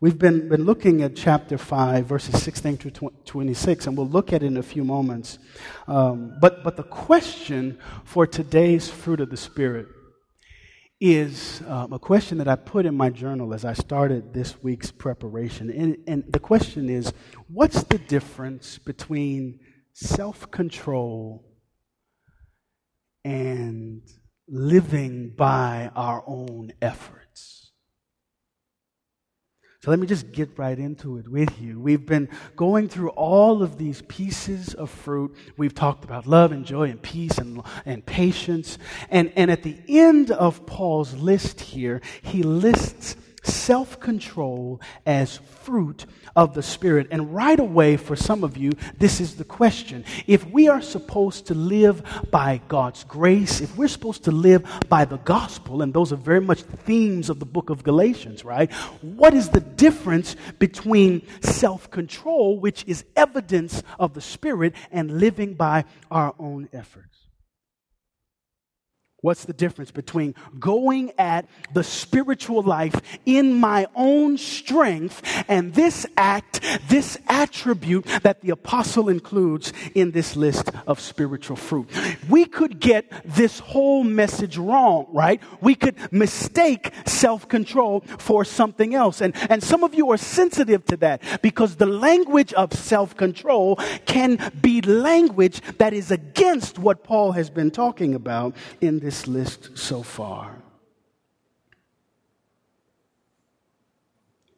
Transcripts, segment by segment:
We've been, been looking at chapter 5, verses 16 to 26, and we'll look at it in a few moments. Um, but, but the question for today's fruit of the Spirit is um, a question that I put in my journal as I started this week's preparation. And, and the question is what's the difference between self control and living by our own efforts? So let me just get right into it with you. We've been going through all of these pieces of fruit. We've talked about love and joy and peace and, and patience. And, and at the end of Paul's list here, he lists self control as fruit of the Spirit. And right away, for some of you, this is the question. If we are supposed to live by God's grace, if we're supposed to live by the gospel, and those are very much themes of the book of Galatians, right? What is the difference between self control, which is evidence of the Spirit, and living by our own efforts? What's the difference between going at the spiritual life in my own strength and this act, this attribute that the apostle includes in this list of spiritual fruit? We could get this whole message wrong, right? We could mistake self control for something else. And, and some of you are sensitive to that because the language of self control can be language that is against what Paul has been talking about in this this list so far?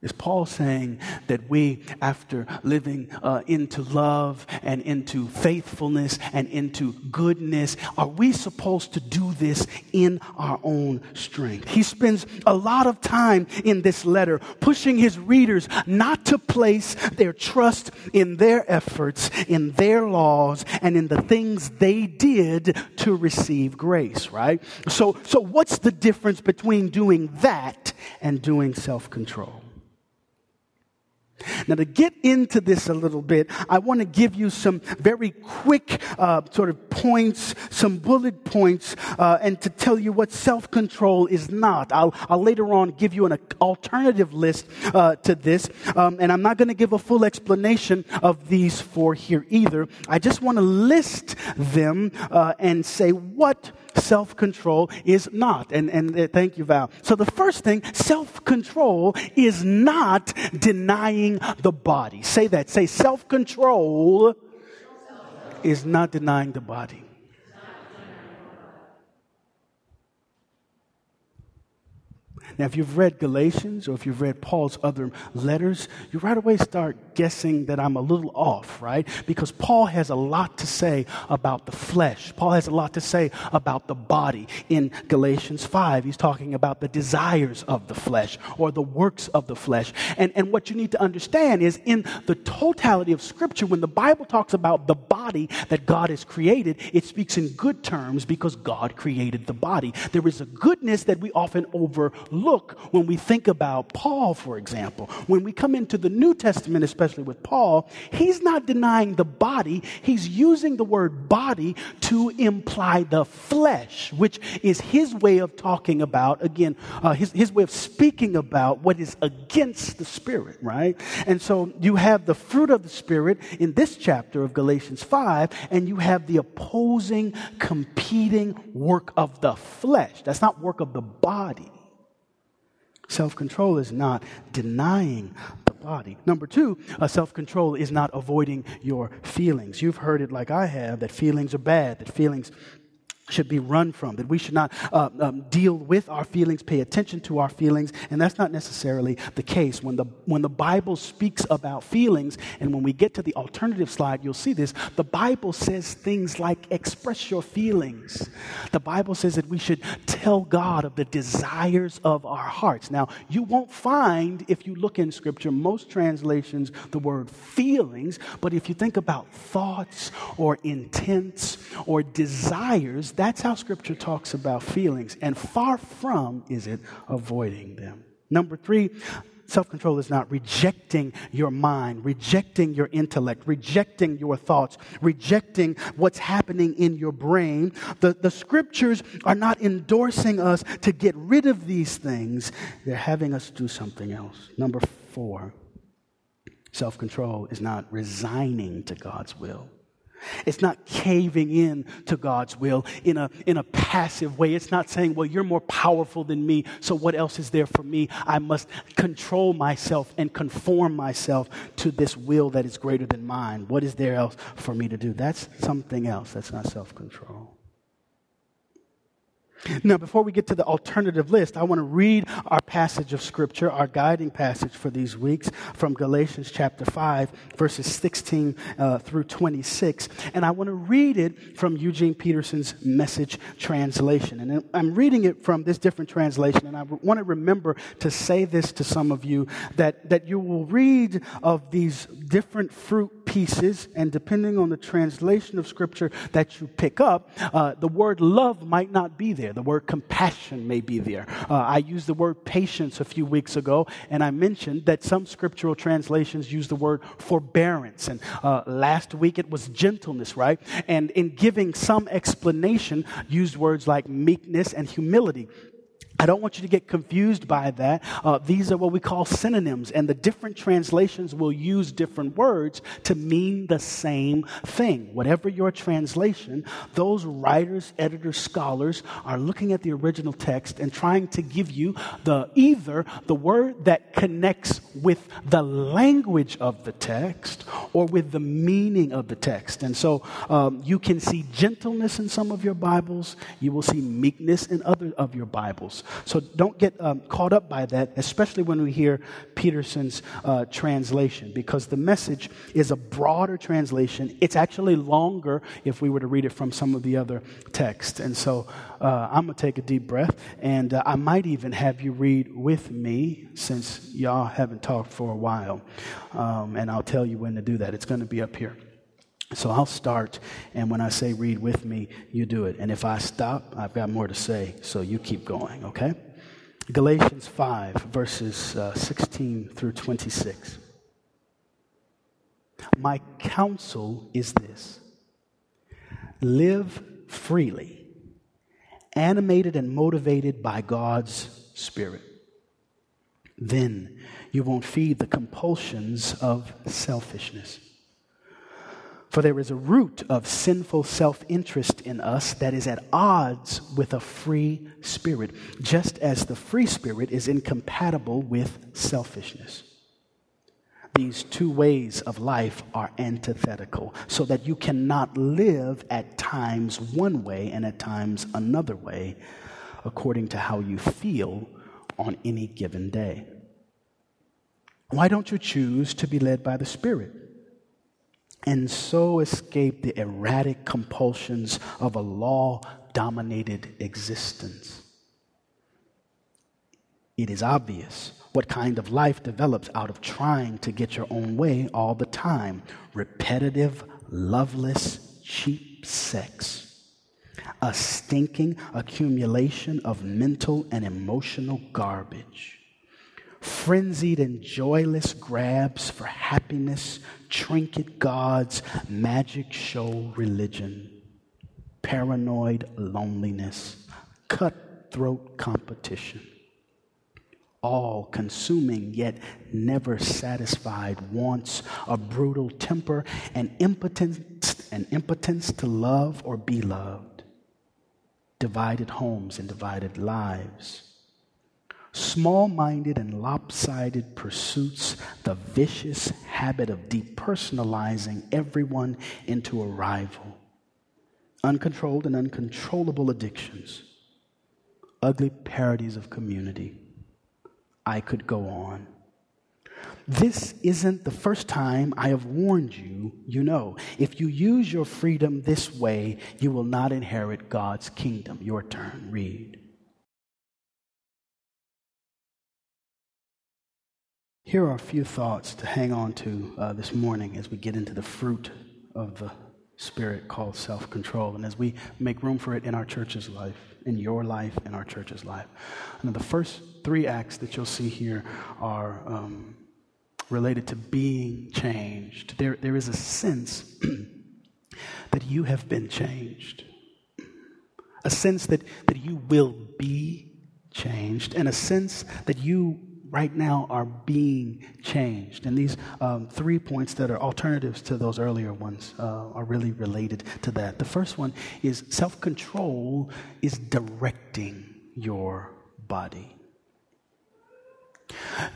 Is Paul saying that we, after living uh, into love and into faithfulness and into goodness, are we supposed to do this in our own strength? He spends a lot of time in this letter pushing his readers not to place their trust in their efforts, in their laws, and in the things they did to receive grace, right? So, so what's the difference between doing that and doing self control? Now, to get into this a little bit, I want to give you some very quick uh, sort of points, some bullet points, uh, and to tell you what self control is not. I'll, I'll, later on give you an alternative list uh, to this, um, and I'm not going to give a full explanation of these four here either. I just want to list them uh, and say what self control is not. And, and uh, thank you, Val. So the first thing, self control is not denying the body. Say that. Say self control is not denying the body. Now, if you've read Galatians or if you've read Paul's other letters, you right away start guessing that I'm a little off, right? Because Paul has a lot to say about the flesh. Paul has a lot to say about the body. In Galatians 5, he's talking about the desires of the flesh or the works of the flesh. And, and what you need to understand is in the totality of Scripture, when the Bible talks about the body that God has created, it speaks in good terms because God created the body. There is a goodness that we often overlook look when we think about Paul, for example. When we come into the New Testament, especially with Paul, he's not denying the body, he's using the word body to imply the flesh, which is his way of talking about, again, uh, his, his way of speaking about what is against the Spirit, right? And so you have the fruit of the Spirit in this chapter of Galatians 5, and you have the opposing, competing work of the flesh. That's not work of the body. Self control is not denying the body. Number two, uh, self control is not avoiding your feelings. You've heard it like I have that feelings are bad, that feelings should be run from, that we should not uh, um, deal with our feelings, pay attention to our feelings, and that's not necessarily the case. When the, when the Bible speaks about feelings, and when we get to the alternative slide, you'll see this, the Bible says things like express your feelings. The Bible says that we should tell God of the desires of our hearts. Now, you won't find, if you look in Scripture, most translations, the word feelings, but if you think about thoughts or intents or desires, that's how Scripture talks about feelings, and far from is it avoiding them. Number three, Self control is not rejecting your mind, rejecting your intellect, rejecting your thoughts, rejecting what's happening in your brain. The, the scriptures are not endorsing us to get rid of these things, they're having us do something else. Number four, self control is not resigning to God's will. It's not caving in to God's will in a, in a passive way. It's not saying, well, you're more powerful than me, so what else is there for me? I must control myself and conform myself to this will that is greater than mine. What is there else for me to do? That's something else. That's not self control. Now, before we get to the alternative list, I want to read our passage of Scripture, our guiding passage for these weeks from Galatians chapter 5, verses 16 uh, through 26. And I want to read it from Eugene Peterson's message translation. And I'm reading it from this different translation, and I want to remember to say this to some of you that, that you will read of these different fruit pieces, and depending on the translation of Scripture that you pick up, uh, the word love might not be there. The word compassion may be there. Uh, I used the word patience a few weeks ago, and I mentioned that some scriptural translations use the word forbearance. And uh, last week it was gentleness, right? And in giving some explanation, used words like meekness and humility. I don't want you to get confused by that. Uh, these are what we call synonyms, and the different translations will use different words to mean the same thing. Whatever your translation, those writers, editors, scholars are looking at the original text and trying to give you the either the word that connects with the language of the text or with the meaning of the text. And so um, you can see gentleness in some of your Bibles, you will see meekness in other of your Bibles. So don't get um, caught up by that, especially when we hear Peterson's uh, translation, because the message is a broader translation. It's actually longer if we were to read it from some of the other texts. And so uh, I'm going to take a deep breath, and uh, I might even have you read with me since y'all haven't talked for a while. Um, and I'll tell you when to do that. It's going to be up here. So I'll start, and when I say read with me, you do it. And if I stop, I've got more to say, so you keep going, okay? Galatians 5, verses uh, 16 through 26. My counsel is this live freely, animated and motivated by God's Spirit. Then you won't feed the compulsions of selfishness. For there is a root of sinful self interest in us that is at odds with a free spirit, just as the free spirit is incompatible with selfishness. These two ways of life are antithetical, so that you cannot live at times one way and at times another way, according to how you feel on any given day. Why don't you choose to be led by the Spirit? And so escape the erratic compulsions of a law dominated existence. It is obvious what kind of life develops out of trying to get your own way all the time repetitive, loveless, cheap sex. A stinking accumulation of mental and emotional garbage frenzied and joyless grabs for happiness, trinket gods, magic show religion, paranoid loneliness, cutthroat competition. All consuming yet never satisfied wants, a brutal temper, and impotence, and impotence to love or be loved, divided homes and divided lives small minded and lopsided pursuits, the vicious habit of depersonalizing everyone into a rival, uncontrolled and uncontrollable addictions, ugly parodies of community. I could go on. This isn't the first time I have warned you, you know. If you use your freedom this way, you will not inherit God's kingdom. Your turn, read. Here are a few thoughts to hang on to uh, this morning as we get into the fruit of the Spirit called self control, and as we make room for it in our church's life, in your life, in our church's life. And the first three acts that you'll see here are um, related to being changed. There, there is a sense that you have been changed, a sense that, that you will be changed, and a sense that you right now are being changed. And these um, three points that are alternatives to those earlier ones uh, are really related to that. The first one is self control is directing your body.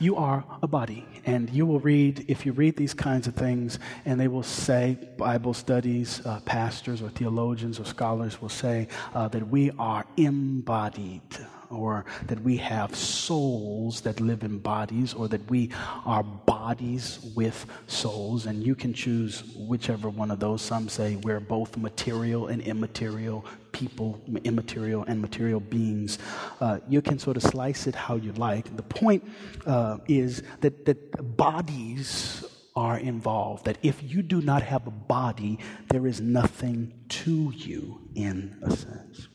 You are a body, and you will read, if you read these kinds of things, and they will say, Bible studies, uh, pastors or theologians or scholars will say uh, that we are embodied or that we have souls that live in bodies, or that we are bodies with souls. And you can choose whichever one of those. Some say we're both material and immaterial people, immaterial and material beings. Uh, you can sort of slice it how you like. The point uh, is that, that bodies are involved. That if you do not have a body, there is nothing to you in a sense.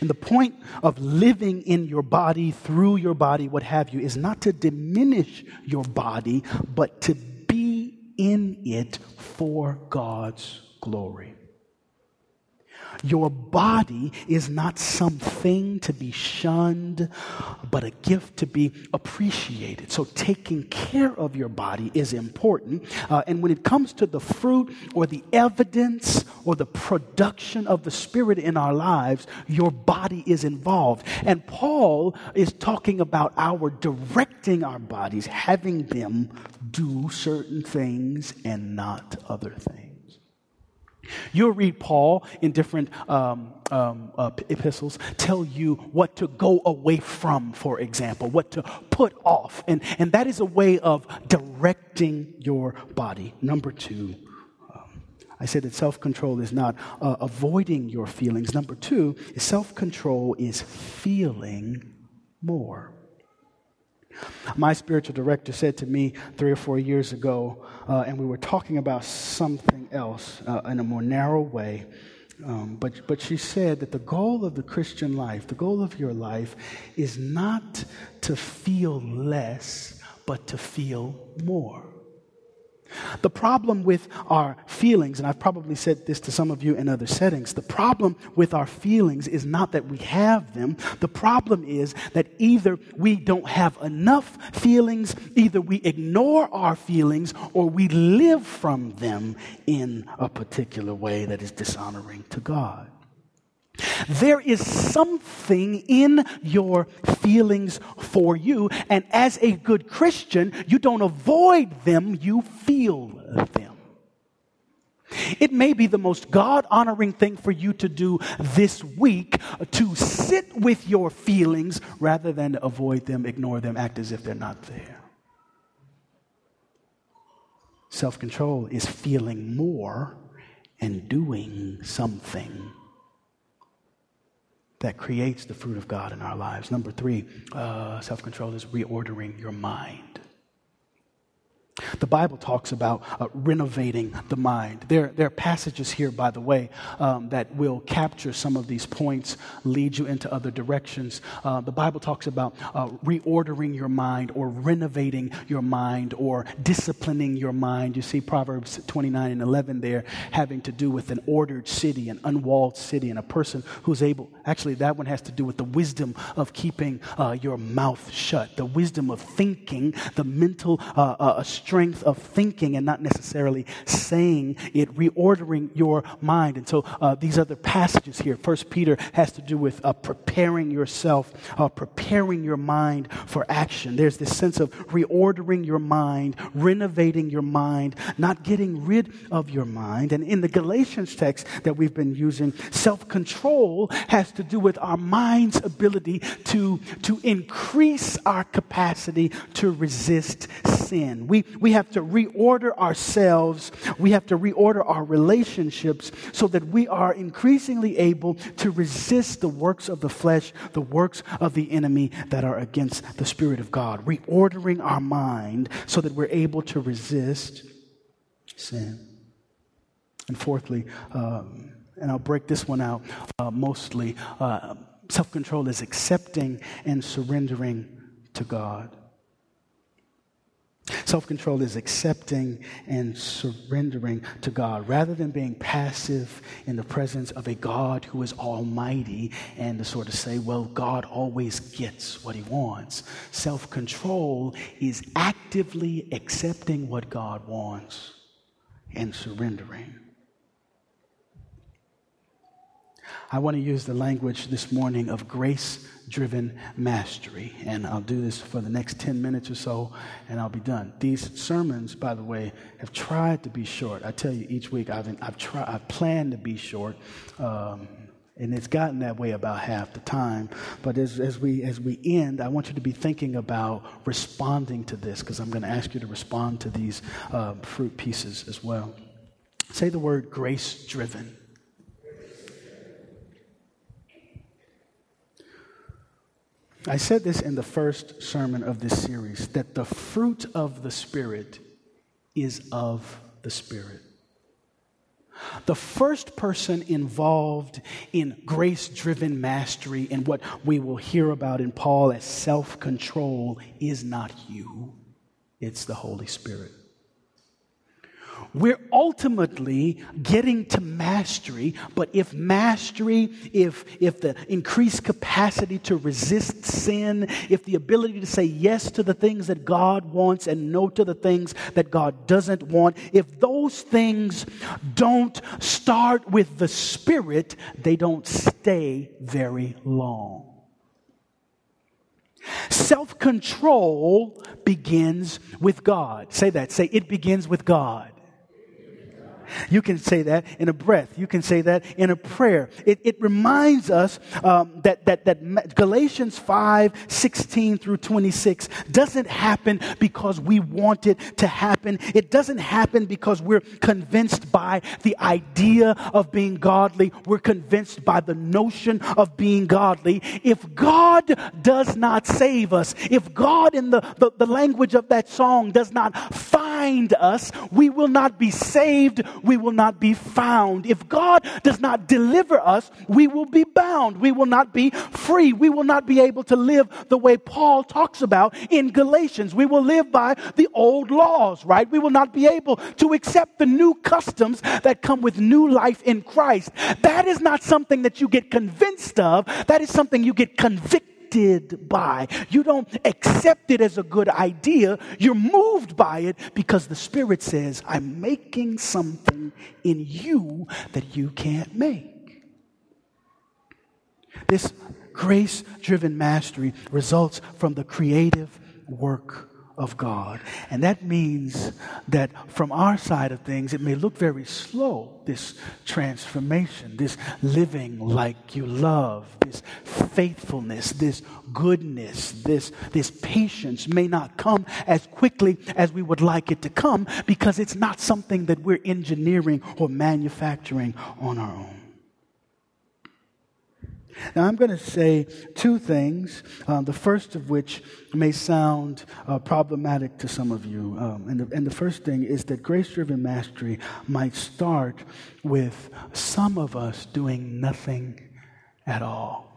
And the point of living in your body, through your body, what have you, is not to diminish your body, but to be in it for God's glory. Your body is not something to be shunned, but a gift to be appreciated. So, taking care of your body is important. Uh, and when it comes to the fruit or the evidence or the production of the Spirit in our lives, your body is involved. And Paul is talking about our directing our bodies, having them do certain things and not other things. You'll read Paul in different um, um, uh, epistles tell you what to go away from, for example, what to put off. And, and that is a way of directing your body. Number two, um, I said that self control is not uh, avoiding your feelings. Number two, self control is feeling more. My spiritual director said to me three or four years ago, uh, and we were talking about something else uh, in a more narrow way. Um, but, but she said that the goal of the Christian life, the goal of your life, is not to feel less, but to feel more. The problem with our feelings, and I've probably said this to some of you in other settings, the problem with our feelings is not that we have them. The problem is that either we don't have enough feelings, either we ignore our feelings, or we live from them in a particular way that is dishonoring to God. There is something in your feelings for you, and as a good Christian, you don't avoid them, you feel them. It may be the most God honoring thing for you to do this week to sit with your feelings rather than avoid them, ignore them, act as if they're not there. Self control is feeling more and doing something that creates the fruit of God in our lives. Number three, uh, self control is reordering your mind. The Bible talks about uh, renovating the mind. There, there are passages here, by the way, um, that will capture some of these points, lead you into other directions. Uh, the Bible talks about uh, reordering your mind or renovating your mind or disciplining your mind. You see Proverbs 29 and 11 there having to do with an ordered city, an unwalled city, and a person who's able, actually, that one has to do with the wisdom of keeping uh, your mouth shut, the wisdom of thinking, the mental uh, uh, strength of thinking and not necessarily saying it, reordering your mind. And so uh, these other passages here, First Peter has to do with uh, preparing yourself, uh, preparing your mind for action. There's this sense of reordering your mind, renovating your mind, not getting rid of your mind. And in the Galatians text that we've been using, self control has to do with our mind's ability to, to increase our capacity to resist sin. We, we have to reorder ourselves. We have to reorder our relationships so that we are increasingly able to resist the works of the flesh, the works of the enemy that are against the Spirit of God. Reordering our mind so that we're able to resist sin. And fourthly, um, and I'll break this one out uh, mostly, uh, self control is accepting and surrendering to God. Self control is accepting and surrendering to God rather than being passive in the presence of a God who is almighty and to sort of say, well, God always gets what he wants. Self control is actively accepting what God wants and surrendering. I want to use the language this morning of grace driven mastery. And I'll do this for the next 10 minutes or so, and I'll be done. These sermons, by the way, have tried to be short. I tell you, each week I've, I've, tried, I've planned to be short. Um, and it's gotten that way about half the time. But as, as, we, as we end, I want you to be thinking about responding to this because I'm going to ask you to respond to these uh, fruit pieces as well. Say the word grace driven. I said this in the first sermon of this series that the fruit of the Spirit is of the Spirit. The first person involved in grace driven mastery and what we will hear about in Paul as self control is not you, it's the Holy Spirit we're ultimately getting to mastery. But if mastery, if, if the increased capacity to resist sin, if the ability to say yes to the things that God wants and no to the things that God doesn't want, if those things don't start with the Spirit, they don't stay very long. Self control begins with God. Say that. Say, it begins with God. You can say that in a breath. You can say that in a prayer. It, it reminds us um, that, that, that Galatians 5 16 through 26 doesn't happen because we want it to happen. It doesn't happen because we're convinced by the idea of being godly. We're convinced by the notion of being godly. If God does not save us, if God, in the, the, the language of that song, does not find us, we will not be saved we will not be found. If God does not deliver us, we will be bound. We will not be free. We will not be able to live the way Paul talks about in Galatians. We will live by the old laws, right? We will not be able to accept the new customs that come with new life in Christ. That is not something that you get convinced of. That is something you get convicted by. You don't accept it as a good idea. You're moved by it because the Spirit says, I'm making something in you that you can't make. This grace driven mastery results from the creative work of God. And that means that from our side of things, it may look very slow, this transformation, this living like you love, this faithfulness, this goodness, this, this patience may not come as quickly as we would like it to come because it's not something that we're engineering or manufacturing on our own. Now, I'm going to say two things, uh, the first of which may sound uh, problematic to some of you. Um, and, the, and the first thing is that grace driven mastery might start with some of us doing nothing at all.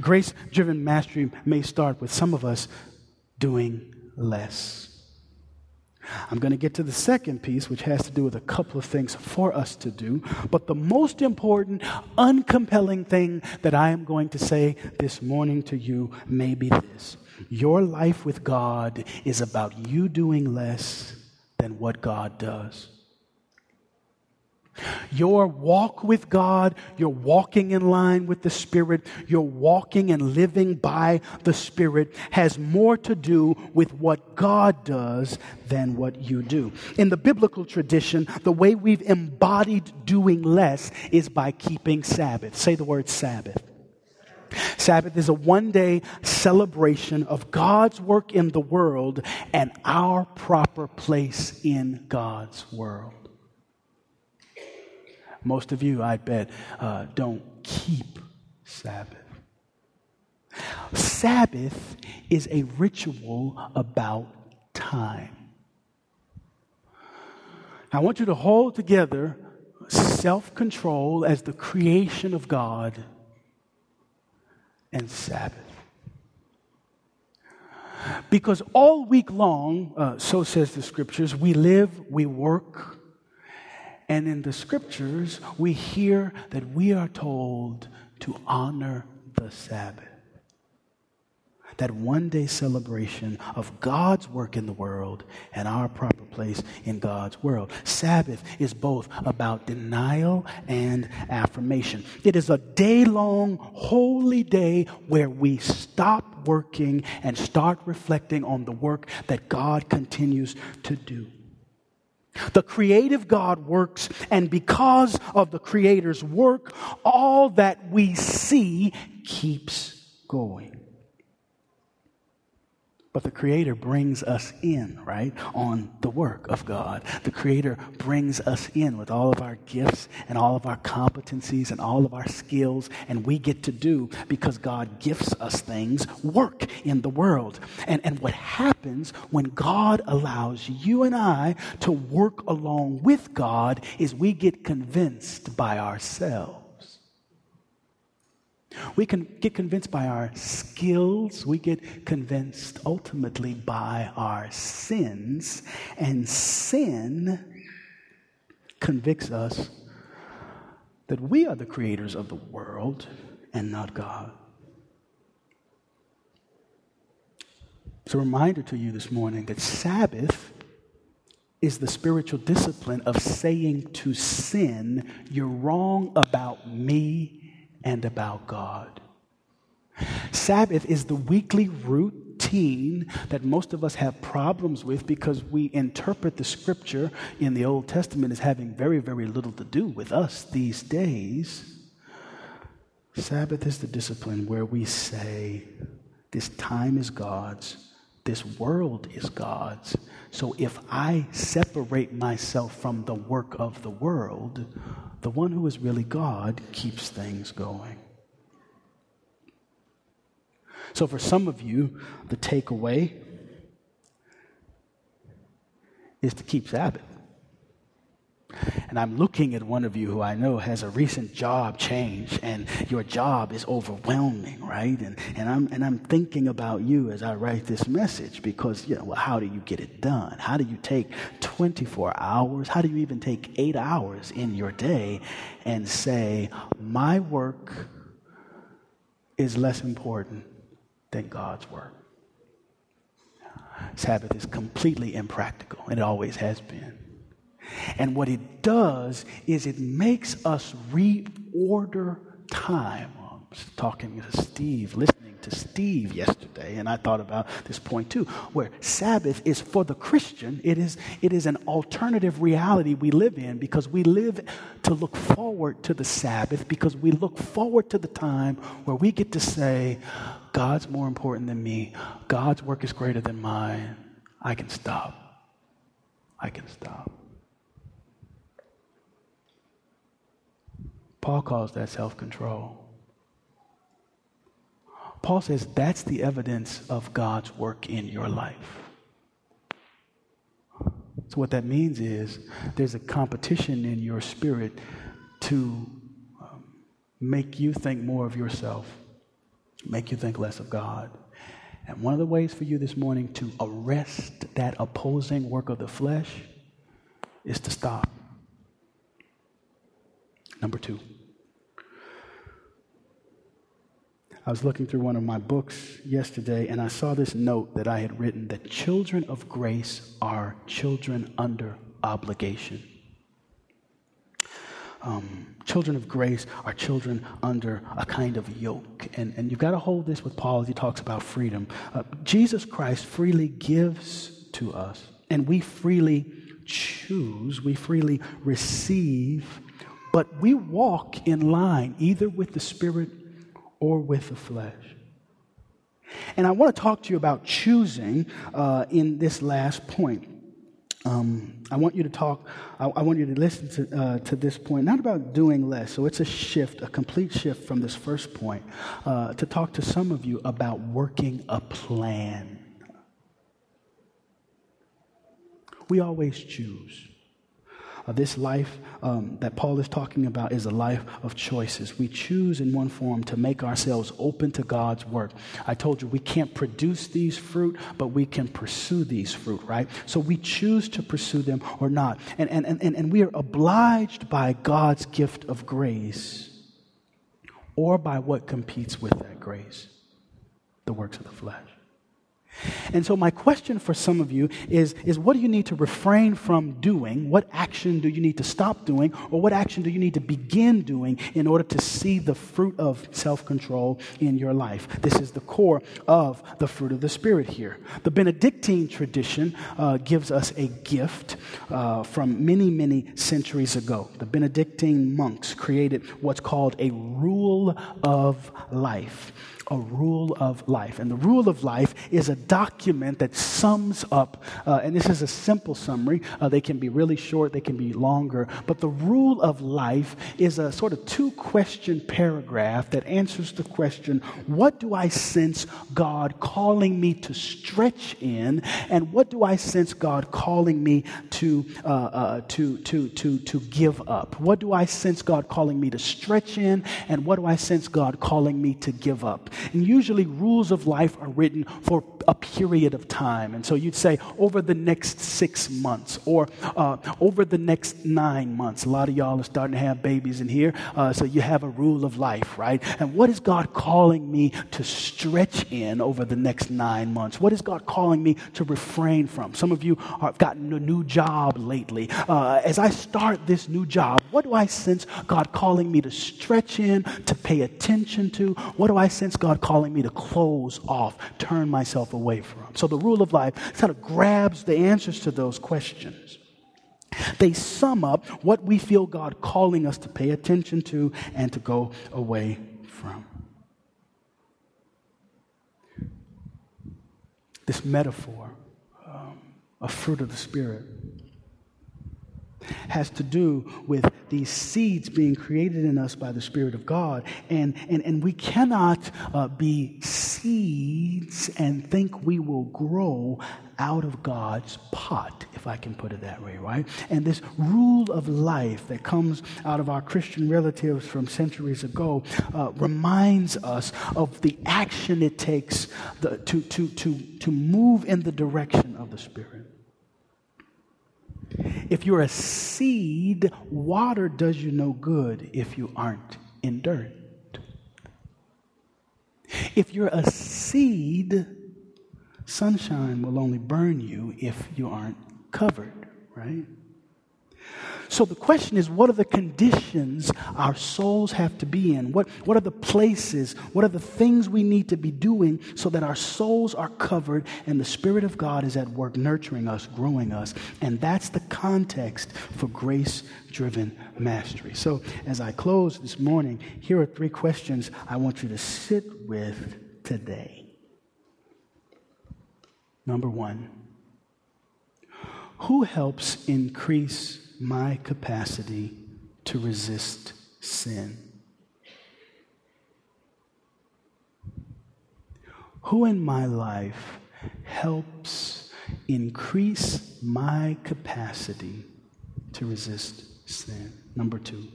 Grace driven mastery may start with some of us doing less. I'm going to get to the second piece, which has to do with a couple of things for us to do. But the most important, uncompelling thing that I am going to say this morning to you may be this Your life with God is about you doing less than what God does. Your walk with God, you're walking in line with the Spirit, you're walking and living by the Spirit has more to do with what God does than what you do. In the biblical tradition, the way we've embodied doing less is by keeping Sabbath. Say the word Sabbath. Sabbath is a one day celebration of God's work in the world and our proper place in God's world. Most of you, I bet, uh, don't keep Sabbath. Sabbath is a ritual about time. I want you to hold together self control as the creation of God and Sabbath. Because all week long, uh, so says the scriptures, we live, we work, and in the scriptures, we hear that we are told to honor the Sabbath that one day celebration of God's work in the world and our proper place in God's world. Sabbath is both about denial and affirmation. It is a day long, holy day where we stop working and start reflecting on the work that God continues to do. The creative God works, and because of the Creator's work, all that we see keeps going. But the Creator brings us in, right, on the work of God. The Creator brings us in with all of our gifts and all of our competencies and all of our skills, and we get to do, because God gifts us things, work in the world. And, and what happens when God allows you and I to work along with God is we get convinced by ourselves we can get convinced by our skills. We get convinced ultimately by our sins. And sin convicts us that we are the creators of the world and not God. It's a reminder to you this morning that Sabbath is the spiritual discipline of saying to sin, You're wrong about me and about God. Sabbath is the weekly routine that most of us have problems with because we interpret the scripture in the Old Testament as having very, very little to do with us these days. Sabbath is the discipline where we say, This time is God's, this world is God's. So if I separate myself from the work of the world, the one who is really God keeps things going. So, for some of you, the takeaway is to keep Sabbath. And I'm looking at one of you who I know has a recent job change, and your job is overwhelming, right? And, and, I'm, and I'm thinking about you as I write this message because, you know, well, how do you get it done? How do you take 24 hours? How do you even take eight hours in your day and say, my work is less important than God's work? Sabbath is completely impractical, and it always has been. And what it does is it makes us reorder time. Oh, I was talking to Steve, listening to Steve yesterday, and I thought about this point too, where Sabbath is for the Christian, it is, it is an alternative reality we live in because we live to look forward to the Sabbath, because we look forward to the time where we get to say, God's more important than me, God's work is greater than mine. I can stop. I can stop. Paul calls that self control. Paul says that's the evidence of God's work in your life. So, what that means is there's a competition in your spirit to um, make you think more of yourself, make you think less of God. And one of the ways for you this morning to arrest that opposing work of the flesh is to stop. Number two. I was looking through one of my books yesterday and I saw this note that I had written that children of grace are children under obligation. Um, children of grace are children under a kind of yoke. And, and you've got to hold this with Paul as he talks about freedom. Uh, Jesus Christ freely gives to us, and we freely choose, we freely receive, but we walk in line either with the Spirit or with the flesh. And I want to talk to you about choosing uh, in this last point. Um, I want you to talk, I, I want you to listen to, uh, to this point, not about doing less. So it's a shift, a complete shift from this first point, uh, to talk to some of you about working a plan. We always choose. Uh, this life um, that Paul is talking about is a life of choices. We choose in one form to make ourselves open to God's work. I told you we can't produce these fruit, but we can pursue these fruit, right? So we choose to pursue them or not. And, and, and, and we are obliged by God's gift of grace or by what competes with that grace the works of the flesh. And so, my question for some of you is, is what do you need to refrain from doing? What action do you need to stop doing? Or what action do you need to begin doing in order to see the fruit of self control in your life? This is the core of the fruit of the Spirit here. The Benedictine tradition uh, gives us a gift uh, from many, many centuries ago. The Benedictine monks created what's called a rule of life a rule of life. And the rule of life is a document that sums up, uh, and this is a simple summary. Uh, they can be really short, they can be longer. But the rule of life is a sort of two question paragraph that answers the question what do I sense God calling me to stretch in? And what do I sense God calling me to, uh, uh to, to, to, to give up? What do I sense God calling me to stretch in? And what do I sense God calling me to give up? And usually, rules of life are written for a period of time. And so you'd say, over the next six months or uh, over the next nine months. A lot of y'all are starting to have babies in here. Uh, so you have a rule of life, right? And what is God calling me to stretch in over the next nine months? What is God calling me to refrain from? Some of you have gotten a new job lately. Uh, as I start this new job, what do I sense God calling me to stretch in, to pay attention to? What do I sense God calling me to close off, turn myself away from. So the rule of life kind of grabs the answers to those questions. They sum up what we feel God calling us to pay attention to and to go away from. This metaphor, um, a fruit of the Spirit, has to do with these seeds being created in us by the Spirit of God. And, and, and we cannot uh, be seeds and think we will grow out of God's pot, if I can put it that way, right? And this rule of life that comes out of our Christian relatives from centuries ago uh, reminds us of the action it takes the, to, to, to, to move in the direction of the Spirit. If you're a seed, water does you no good if you aren't in dirt. If you're a seed, sunshine will only burn you if you aren't covered, right? So the question is what are the conditions our souls have to be in? What, what are the places? What are the things we need to be doing so that our souls are covered and the Spirit of God is at work nurturing us, growing us? And that's the context for grace driven mastery. So as I close this morning, here are three questions I want you to sit with today. Number one, who helps increase my capacity to resist sin? Who in my life helps increase my capacity to resist sin? Number two,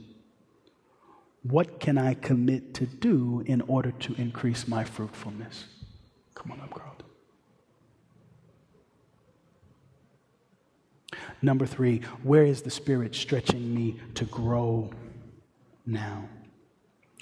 what can I commit to do in order to increase my fruitfulness? Come on up, girl. Number three, where is the Spirit stretching me to grow now?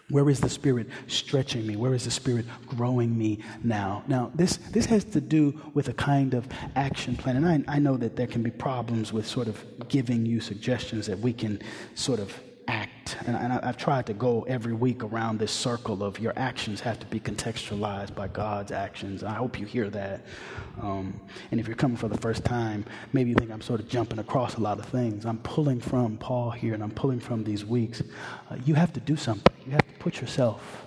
Where is the Spirit stretching me? Where is the Spirit growing me now? Now, this, this has to do with a kind of action plan. And I, I know that there can be problems with sort of giving you suggestions that we can sort of act. And, I, have tried to go every week around this circle of your actions have to be contextualized by God's actions. I hope you hear that. Um, and if you're coming for the first time, maybe you think I'm sort of jumping across a lot of things. I'm pulling from Paul here and I'm pulling from these weeks. Uh, you have to do something, you have to put yourself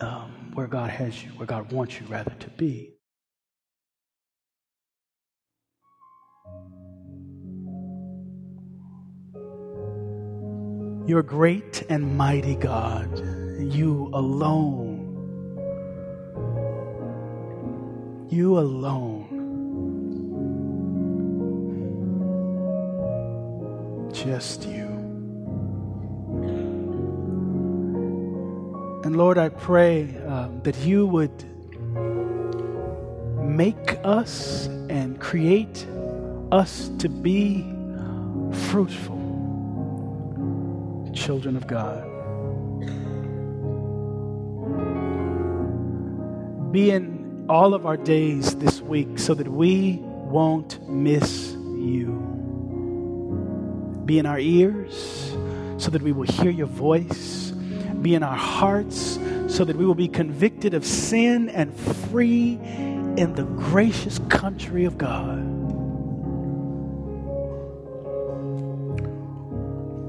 um, where God has you, where God wants you rather to be. You're great and mighty God. You alone. You alone just you. And Lord, I pray um, that you would make us and create us to be fruitful children of God. Be in all of our days this week so that we won't miss you. Be in our ears so that we will hear your voice. Be in our hearts so that we will be convicted of sin and free in the gracious country of God.